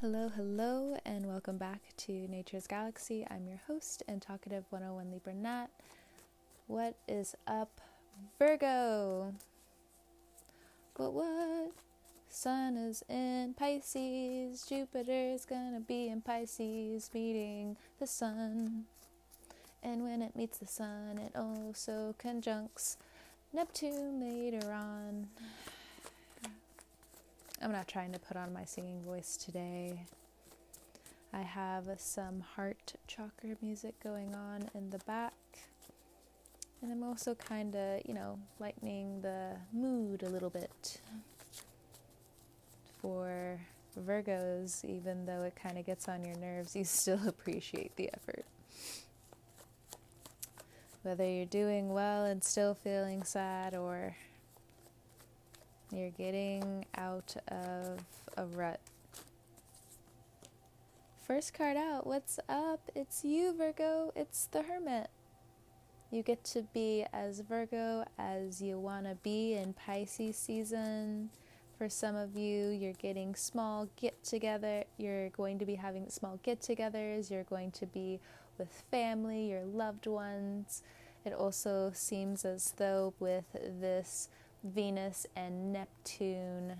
Hello, hello, and welcome back to Nature's Galaxy. I'm your host and talkative 101 Libra Nat. What is up, Virgo? What, what? Sun is in Pisces, Jupiter's gonna be in Pisces, meeting the Sun. And when it meets the Sun, it also conjuncts Neptune later on. I'm not trying to put on my singing voice today. I have some heart chakra music going on in the back. And I'm also kind of, you know, lightening the mood a little bit for Virgos, even though it kind of gets on your nerves, you still appreciate the effort. Whether you're doing well and still feeling sad or you're getting out of a rut. First card out, what's up? It's you, Virgo. It's the Hermit. You get to be as Virgo as you want to be in Pisces season. For some of you, you're getting small get together. You're going to be having small get togethers. You're going to be with family, your loved ones. It also seems as though with this Venus and Neptune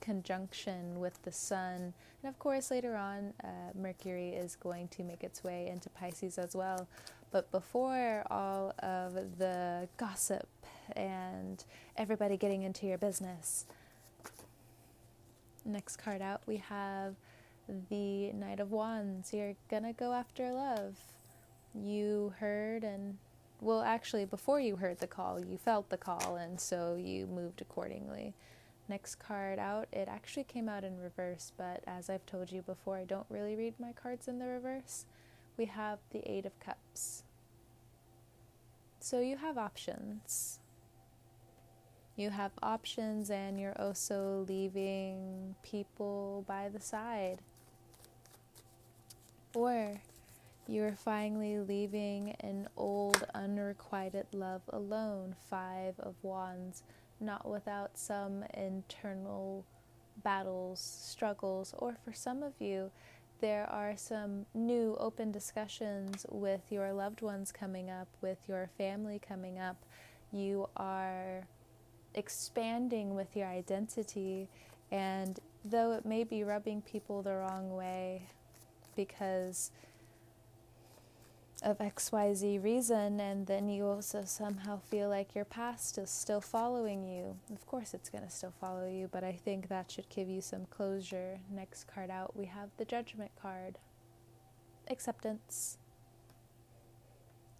conjunction with the Sun. And of course, later on, uh, Mercury is going to make its way into Pisces as well. But before all of the gossip and everybody getting into your business, next card out, we have the Knight of Wands. You're gonna go after love. You heard and well, actually, before you heard the call, you felt the call, and so you moved accordingly. Next card out, it actually came out in reverse, but as I've told you before, I don't really read my cards in the reverse. We have the Eight of Cups. So you have options. You have options, and you're also leaving people by the side. Or you're finally leaving an old, unrequited love alone, Five of Wands, not without some internal battles, struggles, or for some of you, there are some new open discussions with your loved ones coming up, with your family coming up. You are expanding with your identity, and though it may be rubbing people the wrong way because of XYZ reason, and then you also somehow feel like your past is still following you. Of course, it's going to still follow you, but I think that should give you some closure. Next card out, we have the Judgment card acceptance.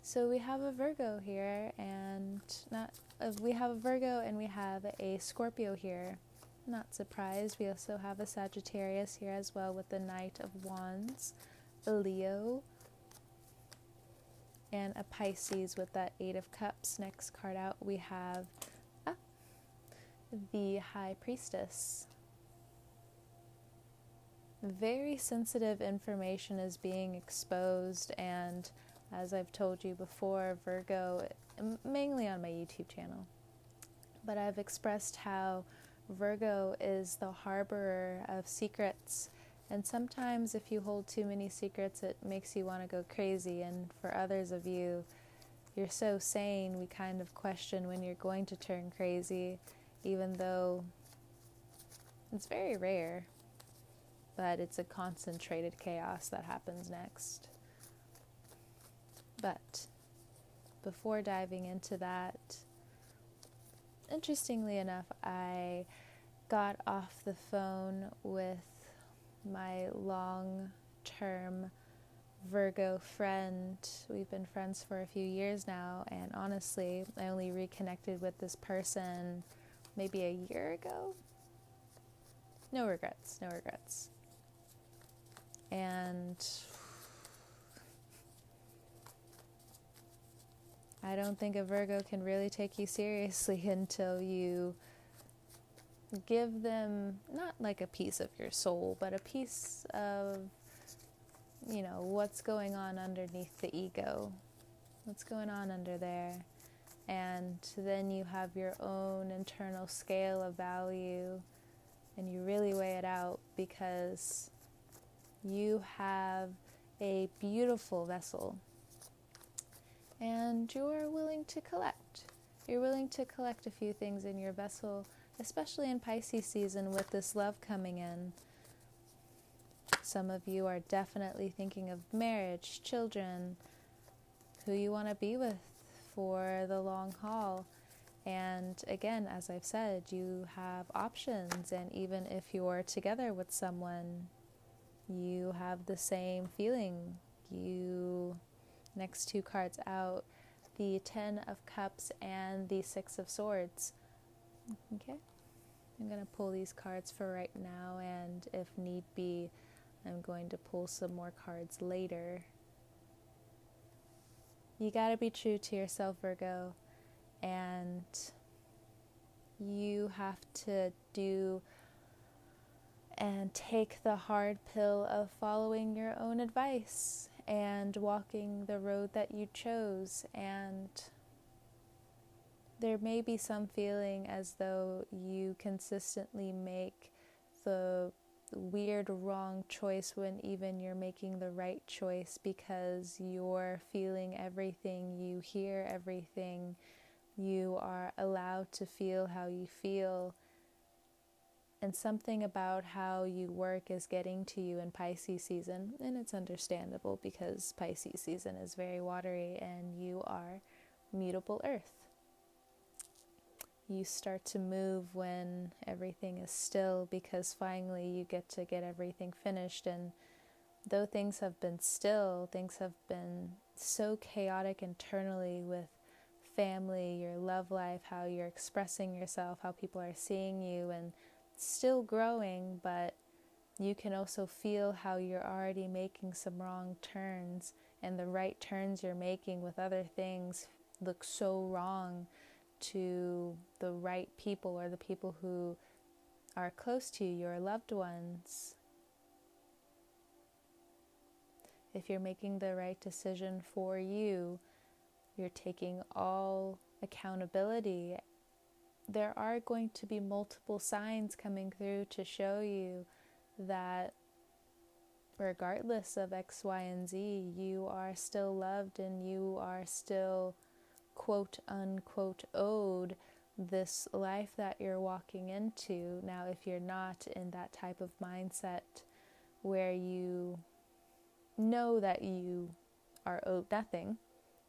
So we have a Virgo here, and not uh, we have a Virgo and we have a Scorpio here. Not surprised. We also have a Sagittarius here as well with the Knight of Wands, a Leo, and a Pisces with that Eight of Cups. Next card out, we have ah, the High Priestess. Very sensitive information is being exposed, and as I've told you before, Virgo, mainly on my YouTube channel, but I've expressed how Virgo is the harborer of secrets and sometimes, if you hold too many secrets, it makes you want to go crazy. And for others of you, you're so sane, we kind of question when you're going to turn crazy, even though it's very rare. But it's a concentrated chaos that happens next. But before diving into that, interestingly enough, I got off the phone with my long term Virgo friend. We've been friends for a few years now, and honestly, I only reconnected with this person maybe a year ago. No regrets, no regrets. And I don't think a Virgo can really take you seriously until you give them not like a piece of your soul, but a piece of, you know, what's going on underneath the ego, what's going on under there. And then you have your own internal scale of value and you really weigh it out because you have a beautiful vessel and you're willing to collect. You're willing to collect a few things in your vessel, especially in Pisces season with this love coming in. Some of you are definitely thinking of marriage, children, who you want to be with for the long haul. And again, as I've said, you have options. And even if you're together with someone, you have the same feeling. You, next two cards out, the Ten of Cups and the Six of Swords. Okay, I'm going to pull these cards for right now, and if need be, I'm going to pull some more cards later. You got to be true to yourself, Virgo, and you have to do and take the hard pill of following your own advice and walking the road that you chose. And there may be some feeling as though you consistently make the weird wrong choice when even you're making the right choice because you're feeling everything, you hear everything, you are allowed to feel how you feel and something about how you work is getting to you in Pisces season, and it's understandable because Pisces season is very watery and you are mutable earth. You start to move when everything is still because finally you get to get everything finished. And though things have been still, things have been so chaotic internally with family, your love life, how you're expressing yourself, how people are seeing you, and still growing, but you can also feel how you're already making some wrong turns, and the right turns you're making with other things look so wrong to the right people or the people who are close to you, your loved ones. If you're making the right decision for you, you're taking all accountability there are going to be multiple signs coming through to show you that regardless of X, Y, and Z, you are still loved and you are still quote unquote owed this life that you're walking into. Now, if you're not in that type of mindset where you know that you are owed nothing,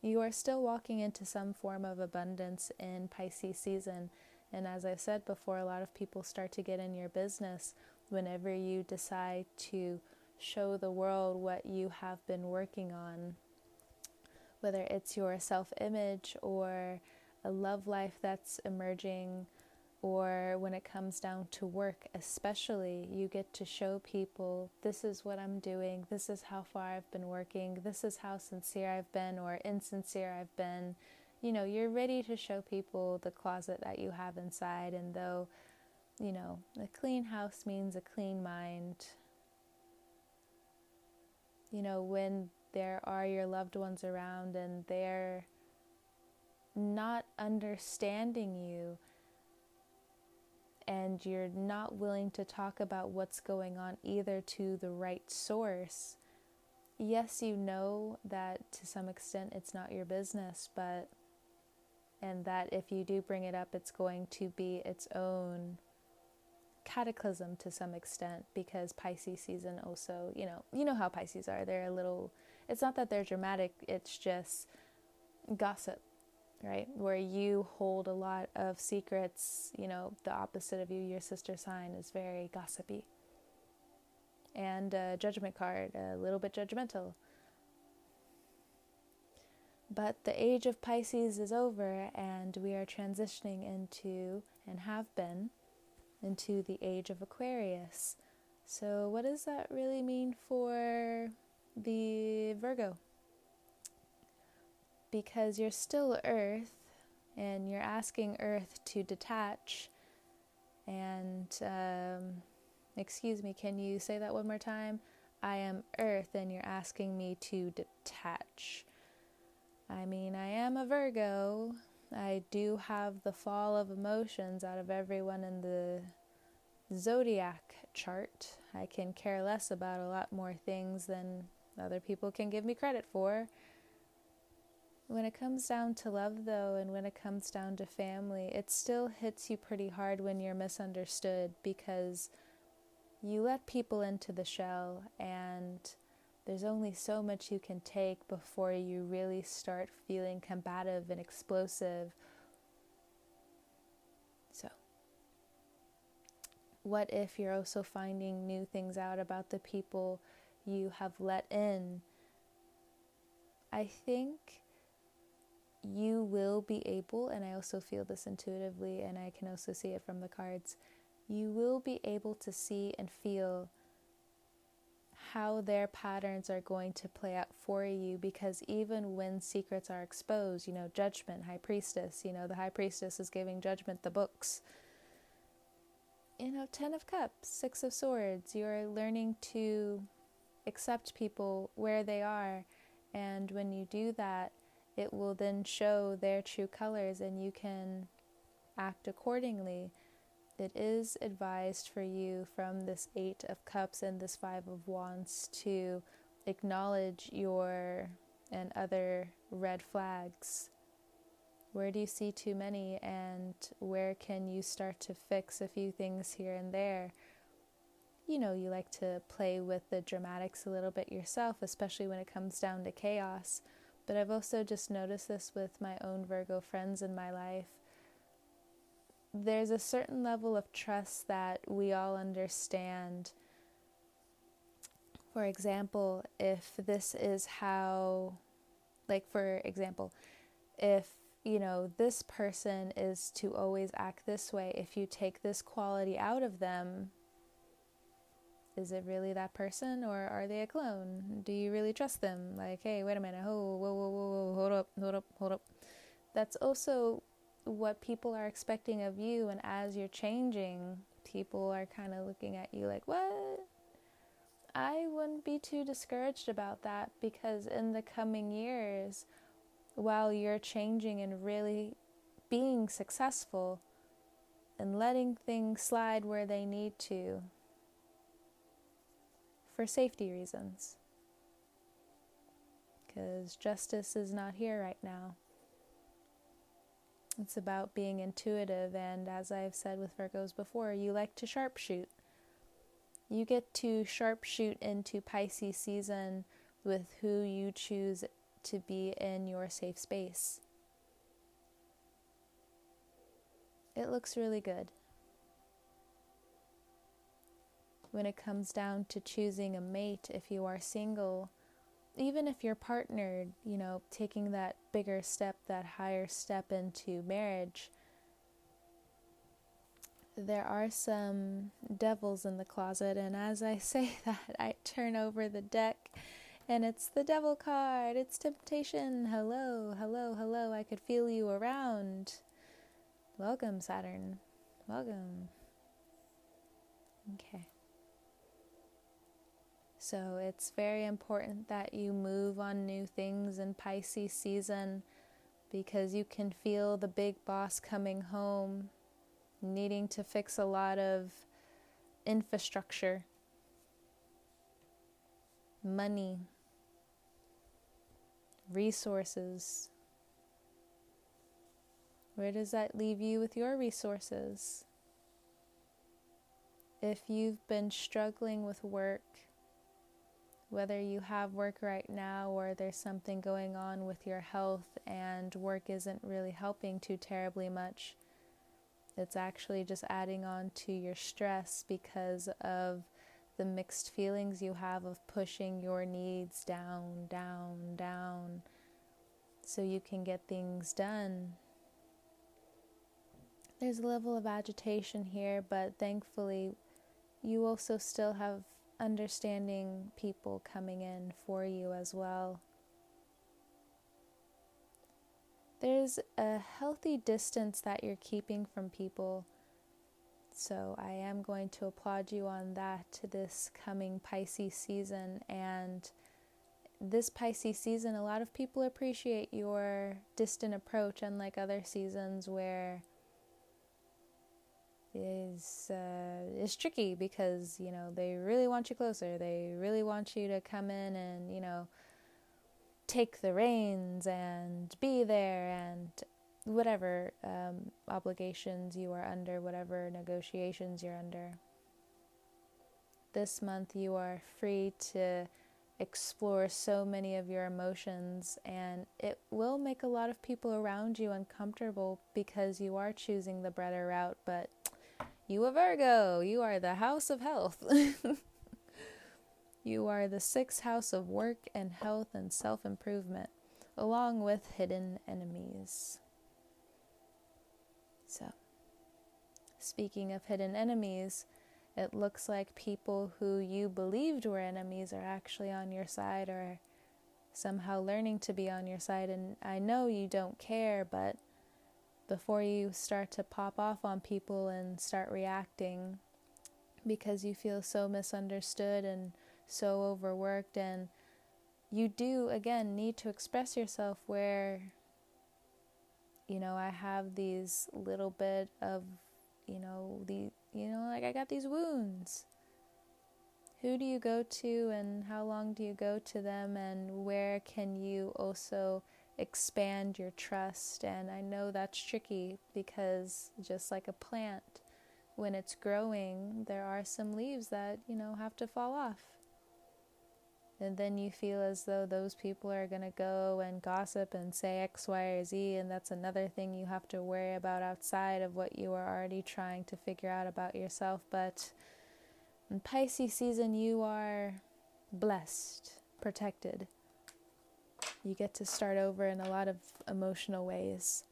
you are still walking into some form of abundance in Pisces season. And as I've said before, a lot of people start to get in your business whenever you decide to show the world what you have been working on, whether it's your self image or a love life that's emerging or when it comes down to work, especially, you get to show people this is what I'm doing, this is how far I've been working, this is how sincere I've been or insincere I've been. You know, you're ready to show people the closet that you have inside, and though, you know, a clean house means a clean mind, you know, when there are your loved ones around and they're not understanding you and you're not willing to talk about what's going on either to the right source, yes, you know that to some extent it's not your business, but and that if you do bring it up, it's going to be its own cataclysm to some extent because Pisces season also, you know, you know how Pisces are. They're a little it's not that they're dramatic, it's just gossip right? Where you hold a lot of secrets, you know, the opposite of you, your sister sign is very gossipy. And a judgment card, a little bit judgmental. But the age of Pisces is over, and we are transitioning into, and have been, into the age of Aquarius. So, what does that really mean for Virgo? because you're still Earth and you're asking Earth to detach. And, um, excuse me, can you say that one more time? I am Earth and you're asking me to detach. I mean, I am a Virgo. I do have the fall of emotions out of everyone in the zodiac chart. I can care less about a lot more things than other people can give me credit for. When it comes down to love, though, and when it comes down to family, it still hits you pretty hard when you're misunderstood because you let people into the shell, and there's only so much you can take before you really start feeling combative and explosive. So, what if you're also finding new things out about the people you have let in? I think you will be able, and I also feel this intuitively, and I can also see it from the cards, you will be able to see and feel how their patterns are going to play out for you because even when secrets are exposed, you know, judgment, high priestess, you know, the high priestess is giving judgment the books. You know, 10 of cups, 6 of swords, you're learning to accept people where they are. And when you do that, it will then show their true colors and you can act accordingly. It is advised for you from this Eight of Cups and this Five of Wands to acknowledge your and other red flags. Where do you see too many, and where can you start to fix a few things here and there? You know, you like to play with the dramatics a little bit yourself, especially when it comes down to chaos. But I've also just noticed this with my own Virgo friends in my life. There's a certain level of trust that we all understand. For example, if this is how, like, for example, if you know, this person is to always act this way, if you take this quality out of them, is it really that person or are they a clone? Do you really trust them? Like, hey, wait a minute, oh, whoa, whoa, whoa, whoa, hold up, hold up, hold up. That's also what people are expecting of you, and as you're changing, people are kind of looking at you like, what? I wouldn't be too discouraged about that because in the coming years, while you're changing and really being successful and letting things slide where they need to, for safety reasons. Because justice is not here right now. It's about being intuitive, and as I've said with Virgos before, you like to sharpshoot. You get to sharpshoot into Pisces season with who you choose to be in your safe space. It looks really good. When it comes down to choosing a mate if you are single, even if you're partnered, you know, taking that bigger step, that higher step into marriage, there are some devils in the closet. And as I say that, I turn over the deck and it's the devil card. It's temptation. Hello, hello, hello. I could feel you around. Welcome, Saturn. Welcome. Okay. So it's very important that you move on new things in Pisces season because you can feel the big boss coming home, needing to fix a lot of infrastructure, money, resources. Where does that leave you with your resources? If you've been struggling with work, whether you have work right now or there's something going on with your health and work isn't really helping too terribly much, it's actually just adding on to your stress because of the mixed feelings you have of pushing your needs down, down, down, so you can get things done. There's a level of agitation here, but thankfully, you also still have understanding people coming in for you as well. There's a healthy distance that you're keeping from people. So I am going to applaud you on that this coming Pisces season. And this Pisces season, a lot of people appreciate your distant approach, unlike other seasons where is uh, is tricky because you know they really want you closer. They really want you to come in and you know take the reins and be there and whatever um, obligations you are under, whatever negotiations you're under. This month you are free to explore so many of your emotions, and it will make a lot of people around you uncomfortable because you are choosing the better route. But you are Virgo, you are the house of health. you are the sixth house of work and health and self improvement, along with hidden enemies. So, speaking of hidden enemies, it looks like people who you believed were enemies are actually on your side or somehow learning to be on your side. And I know you don't care, but before you start to pop off on people and start reacting because you feel so misunderstood and so overworked, and you do again need to express yourself where you know I have these little bit of you know the you know, like I got these wounds. Who do you go to and how long do you go to them and where can you also expand your trust? And I know that's tricky because just like a plant, when it's growing, there are some leaves that, you know, have to fall off. And then you feel as though those people are going to go and gossip and say X, Y, or Z, and that's another thing you have to worry about outside of what you are already trying to figure out about yourself. But in Pisces season, you are blessed, protected. You get to start over in a lot of emotional ways.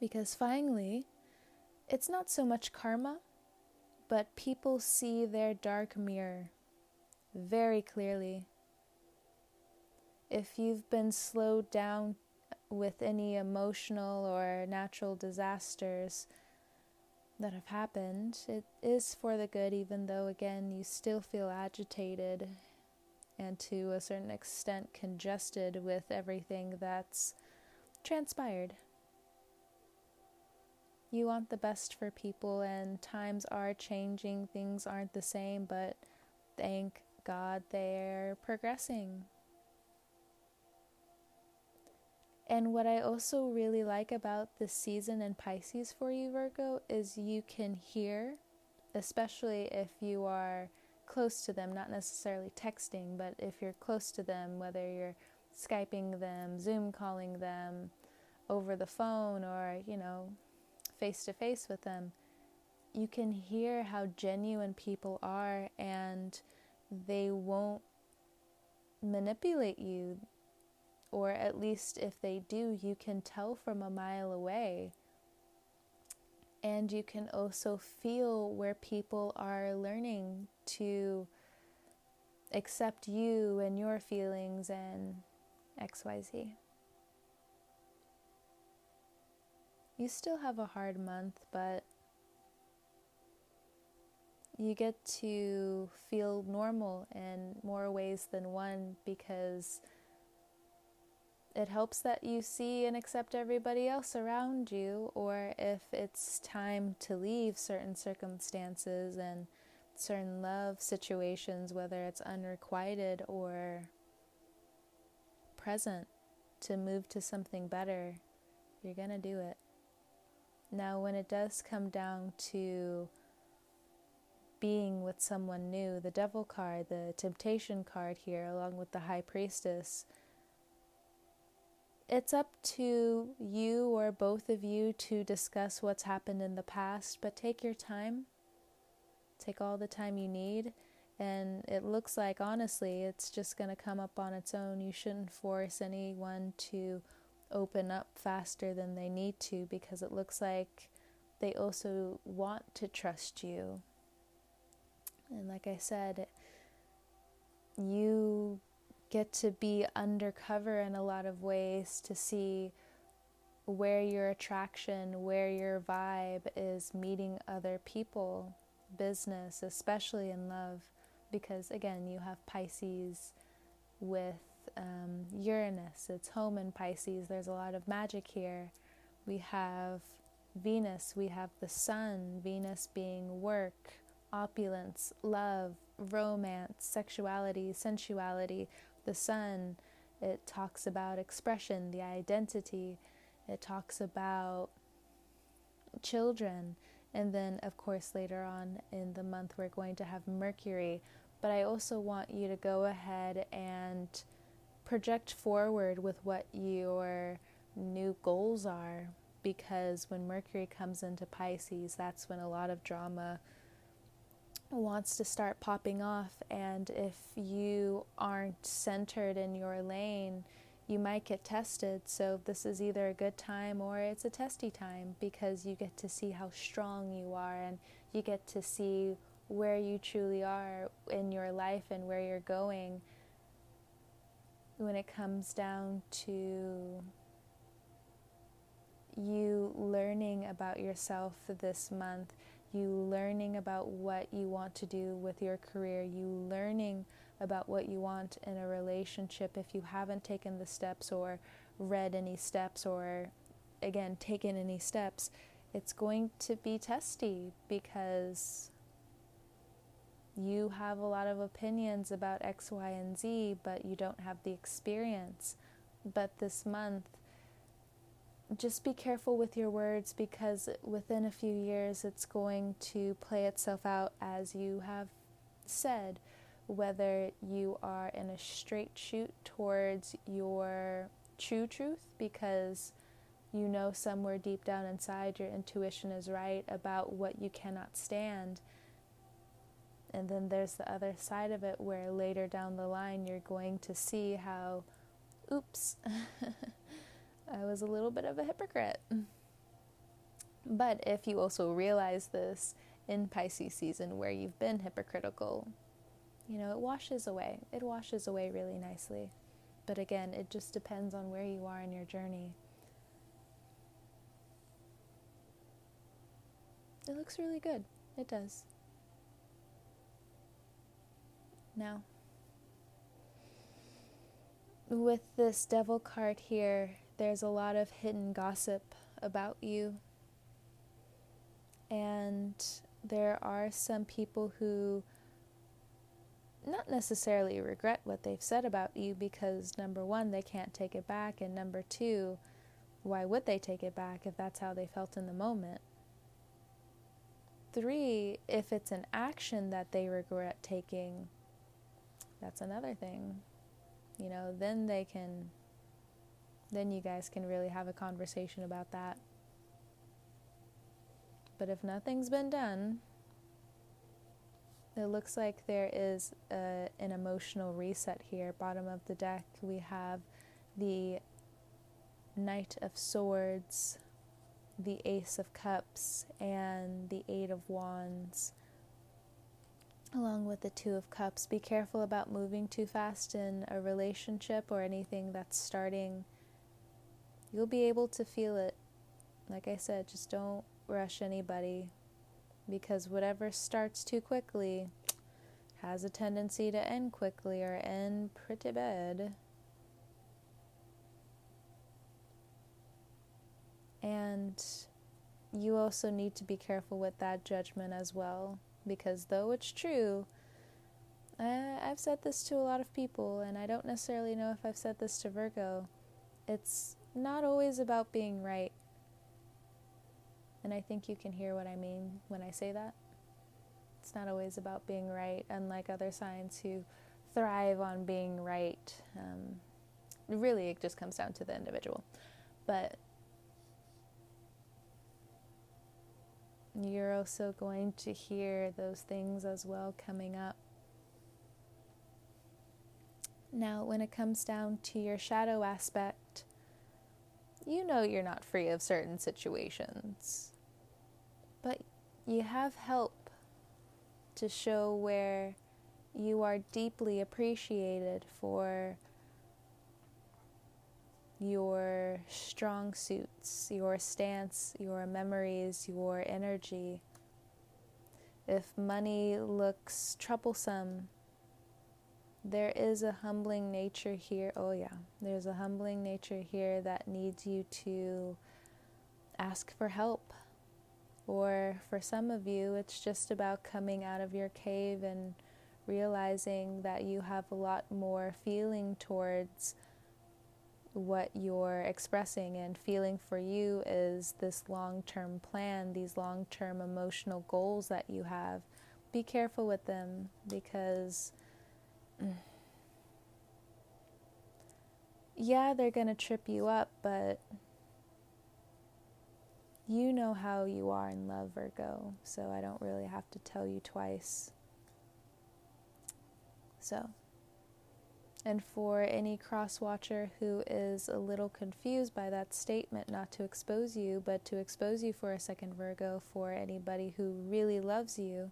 Because finally, it's not so much karma, but people see their dark mirror very clearly. If you've been slowed down with any emotional or natural disasters that have happened, it is for the good, even though, again, you still feel agitated and to a certain extent congested with everything that's transpired. You want the best for people, and times are changing, things aren't the same, but thank God, they're progressing. And what I also really like about this season in Pisces for you, Virgo, is you can hear, especially if you are close to them, not necessarily texting, but if you're close to them, whether you're Skyping them, Zoom calling them, over the phone, or, you know, face to face with them, you can hear how genuine people are and they won't manipulate you. Or at least if they do, you can tell from a mile away. And you can also feel where people are learning to accept you and your feelings and XYZ. You still have a hard month, but you get to feel normal in more ways than one because it helps that you see and accept everybody else around you, or if it's time to leave certain circumstances and certain love situations, whether it's unrequited or present, to move to something better, you're going to do it. Now, when it does come down to being with someone new. The devil card, the temptation card here, along with the high priestess. It's up to you or both of you to discuss what's happened in the past, but take your time. Take all the time you need. And it looks like, honestly, it's just going to come up on its own. You shouldn't force anyone to open up faster than they need to because it looks like they also want to trust you and like I said, you get to be undercover in a lot of ways to see where your attraction, where your vibe is meeting other people, business, especially in love, because again, you have Pisces with um, Uranus, it's home in Pisces. There's a lot of magic here. We have Venus, we have the sun, Venus being work, opulence, love, romance, sexuality, sensuality. The sun, it talks about expression, the identity. It talks about children. And then, of course, later on in the month, we're going to have Mercury. But I also want you to go ahead and project forward with what your new goals are. Because when Mercury comes into Pisces, that's when a lot of drama wants to start popping off. And if you aren't centered in your lane, you might get tested. So, this is either a good time or it's a testy time because you get to see how strong you are and you get to see where you truly are in your life and where you're going when it comes down to you learning about yourself this month you learning about what you want to do with your career, you learning about what you want in a relationship if you haven't taken the steps or read any steps or again taken any steps, it's going to be testy because you have a lot of opinions about X, Y, and Z, but you don't have the experience. But this month, just be careful with your words because within a few years it's going to play itself out as you have said, whether you are in a straight shoot towards your true truth because you know somewhere deep down inside your intuition is right about what you cannot stand. And then there's the other side of it where later down the line you're going to see how, oops. I was a little bit of a hypocrite. But if you also realize this in Pisces season where you've been hypocritical, you know, it washes away. It washes away really nicely. But again, it just depends on where you are in your journey. It looks really good. It does. Now, with this devil card here, there's a lot of hidden gossip about you. And there are some people who not necessarily regret what they've said about you because number one, they can't take it back, and number two, why would they take it back if that's how they felt in the moment? Three, if it's an action that they regret taking, that's another thing. You know, then they can then you guys can really have a conversation about that. But if nothing's been done, it looks like there is a, an emotional reset here. Bottom of the deck, we have the Knight of Swords, the Ace of Cups, and the Eight of Wands, along with the Two of Cups. Be careful about moving too fast in a relationship or anything that's starting you'll be able to feel it. Like I said, just don't rush anybody because whatever starts too quickly has a tendency to end quickly or end pretty bad. And you also need to be careful with that judgment as well because though it's true, I've said this to a lot of people, and I don't necessarily know if I've said this to Virgo. It's not always about being right. And I think you can hear what I mean when I say that. It's not always about being right, unlike other signs who thrive on being right. Um, really, it just comes down to the individual. But you're also going to hear those things as well coming up. Now, when it comes down to your shadow aspect, you know you're not free of certain situations, but you have help to show where you are deeply appreciated for your strong suits, your stance, your memories, your energy. If money looks troublesome, there is a humbling nature here. Oh, yeah, there's a humbling nature here that needs you to ask for help. Or for some of you, it's just about coming out of your cave and realizing that you have a lot more feeling towards what you're expressing and feeling for you is this long term plan, these long term emotional goals that you have. Be careful with them because, Mm. yeah, they're going to trip you up, but you know how you are in love, Virgo, so I don't really have to tell you twice. So. And for any cross watcher who is a little confused by that statement, not to expose you, but to expose you for a second, Virgo, for anybody who really loves you,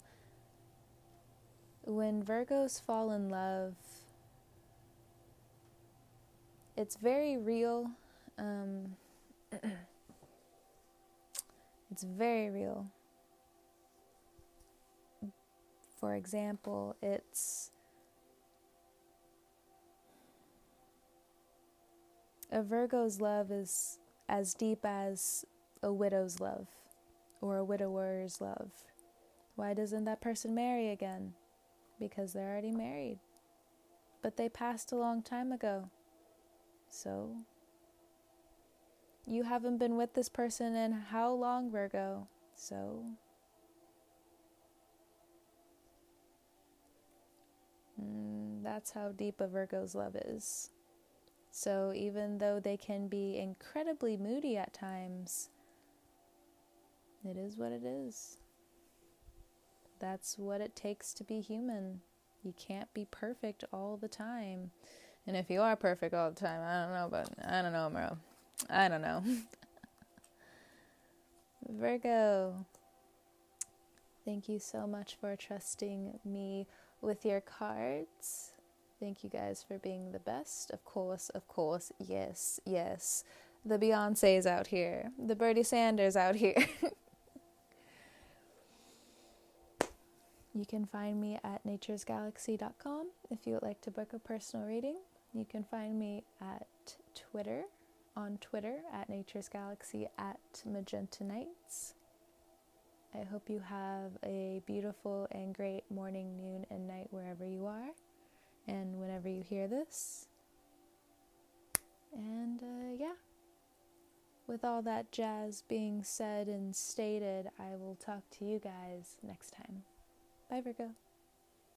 when Virgos fall in love, it's very real. Um, it's very real. For example, it's A Virgo's love is as deep as a widow's love or a widower's love. Why doesn't that person marry again? Because they're already married. But they passed a long time ago. So, you haven't been with this person in how long, Virgo? So, mm, that's how deep a Virgo's love is. So even though they can be incredibly moody at times, it is what it is. That's what it takes to be human. You can't be perfect all the time. And if you are perfect all the time, I don't know, but I don't know, bro. I don't know. Virgo, thank you so much for trusting me with your cards. Thank you guys for being the best. Of course, of course, yes, yes. The Beyonce's out here, the Bernie Sanders out here. you can find me at naturesgalaxy.com if you would like to book a personal reading. You can find me at Twitter, on Twitter at naturesgalaxy at magenta nights. I hope you have a beautiful and great morning, noon, and night wherever you are and whenever you hear this. And uh, yeah, with all that jazz being said and stated, I will talk to you guys next time. Bye, Virgo.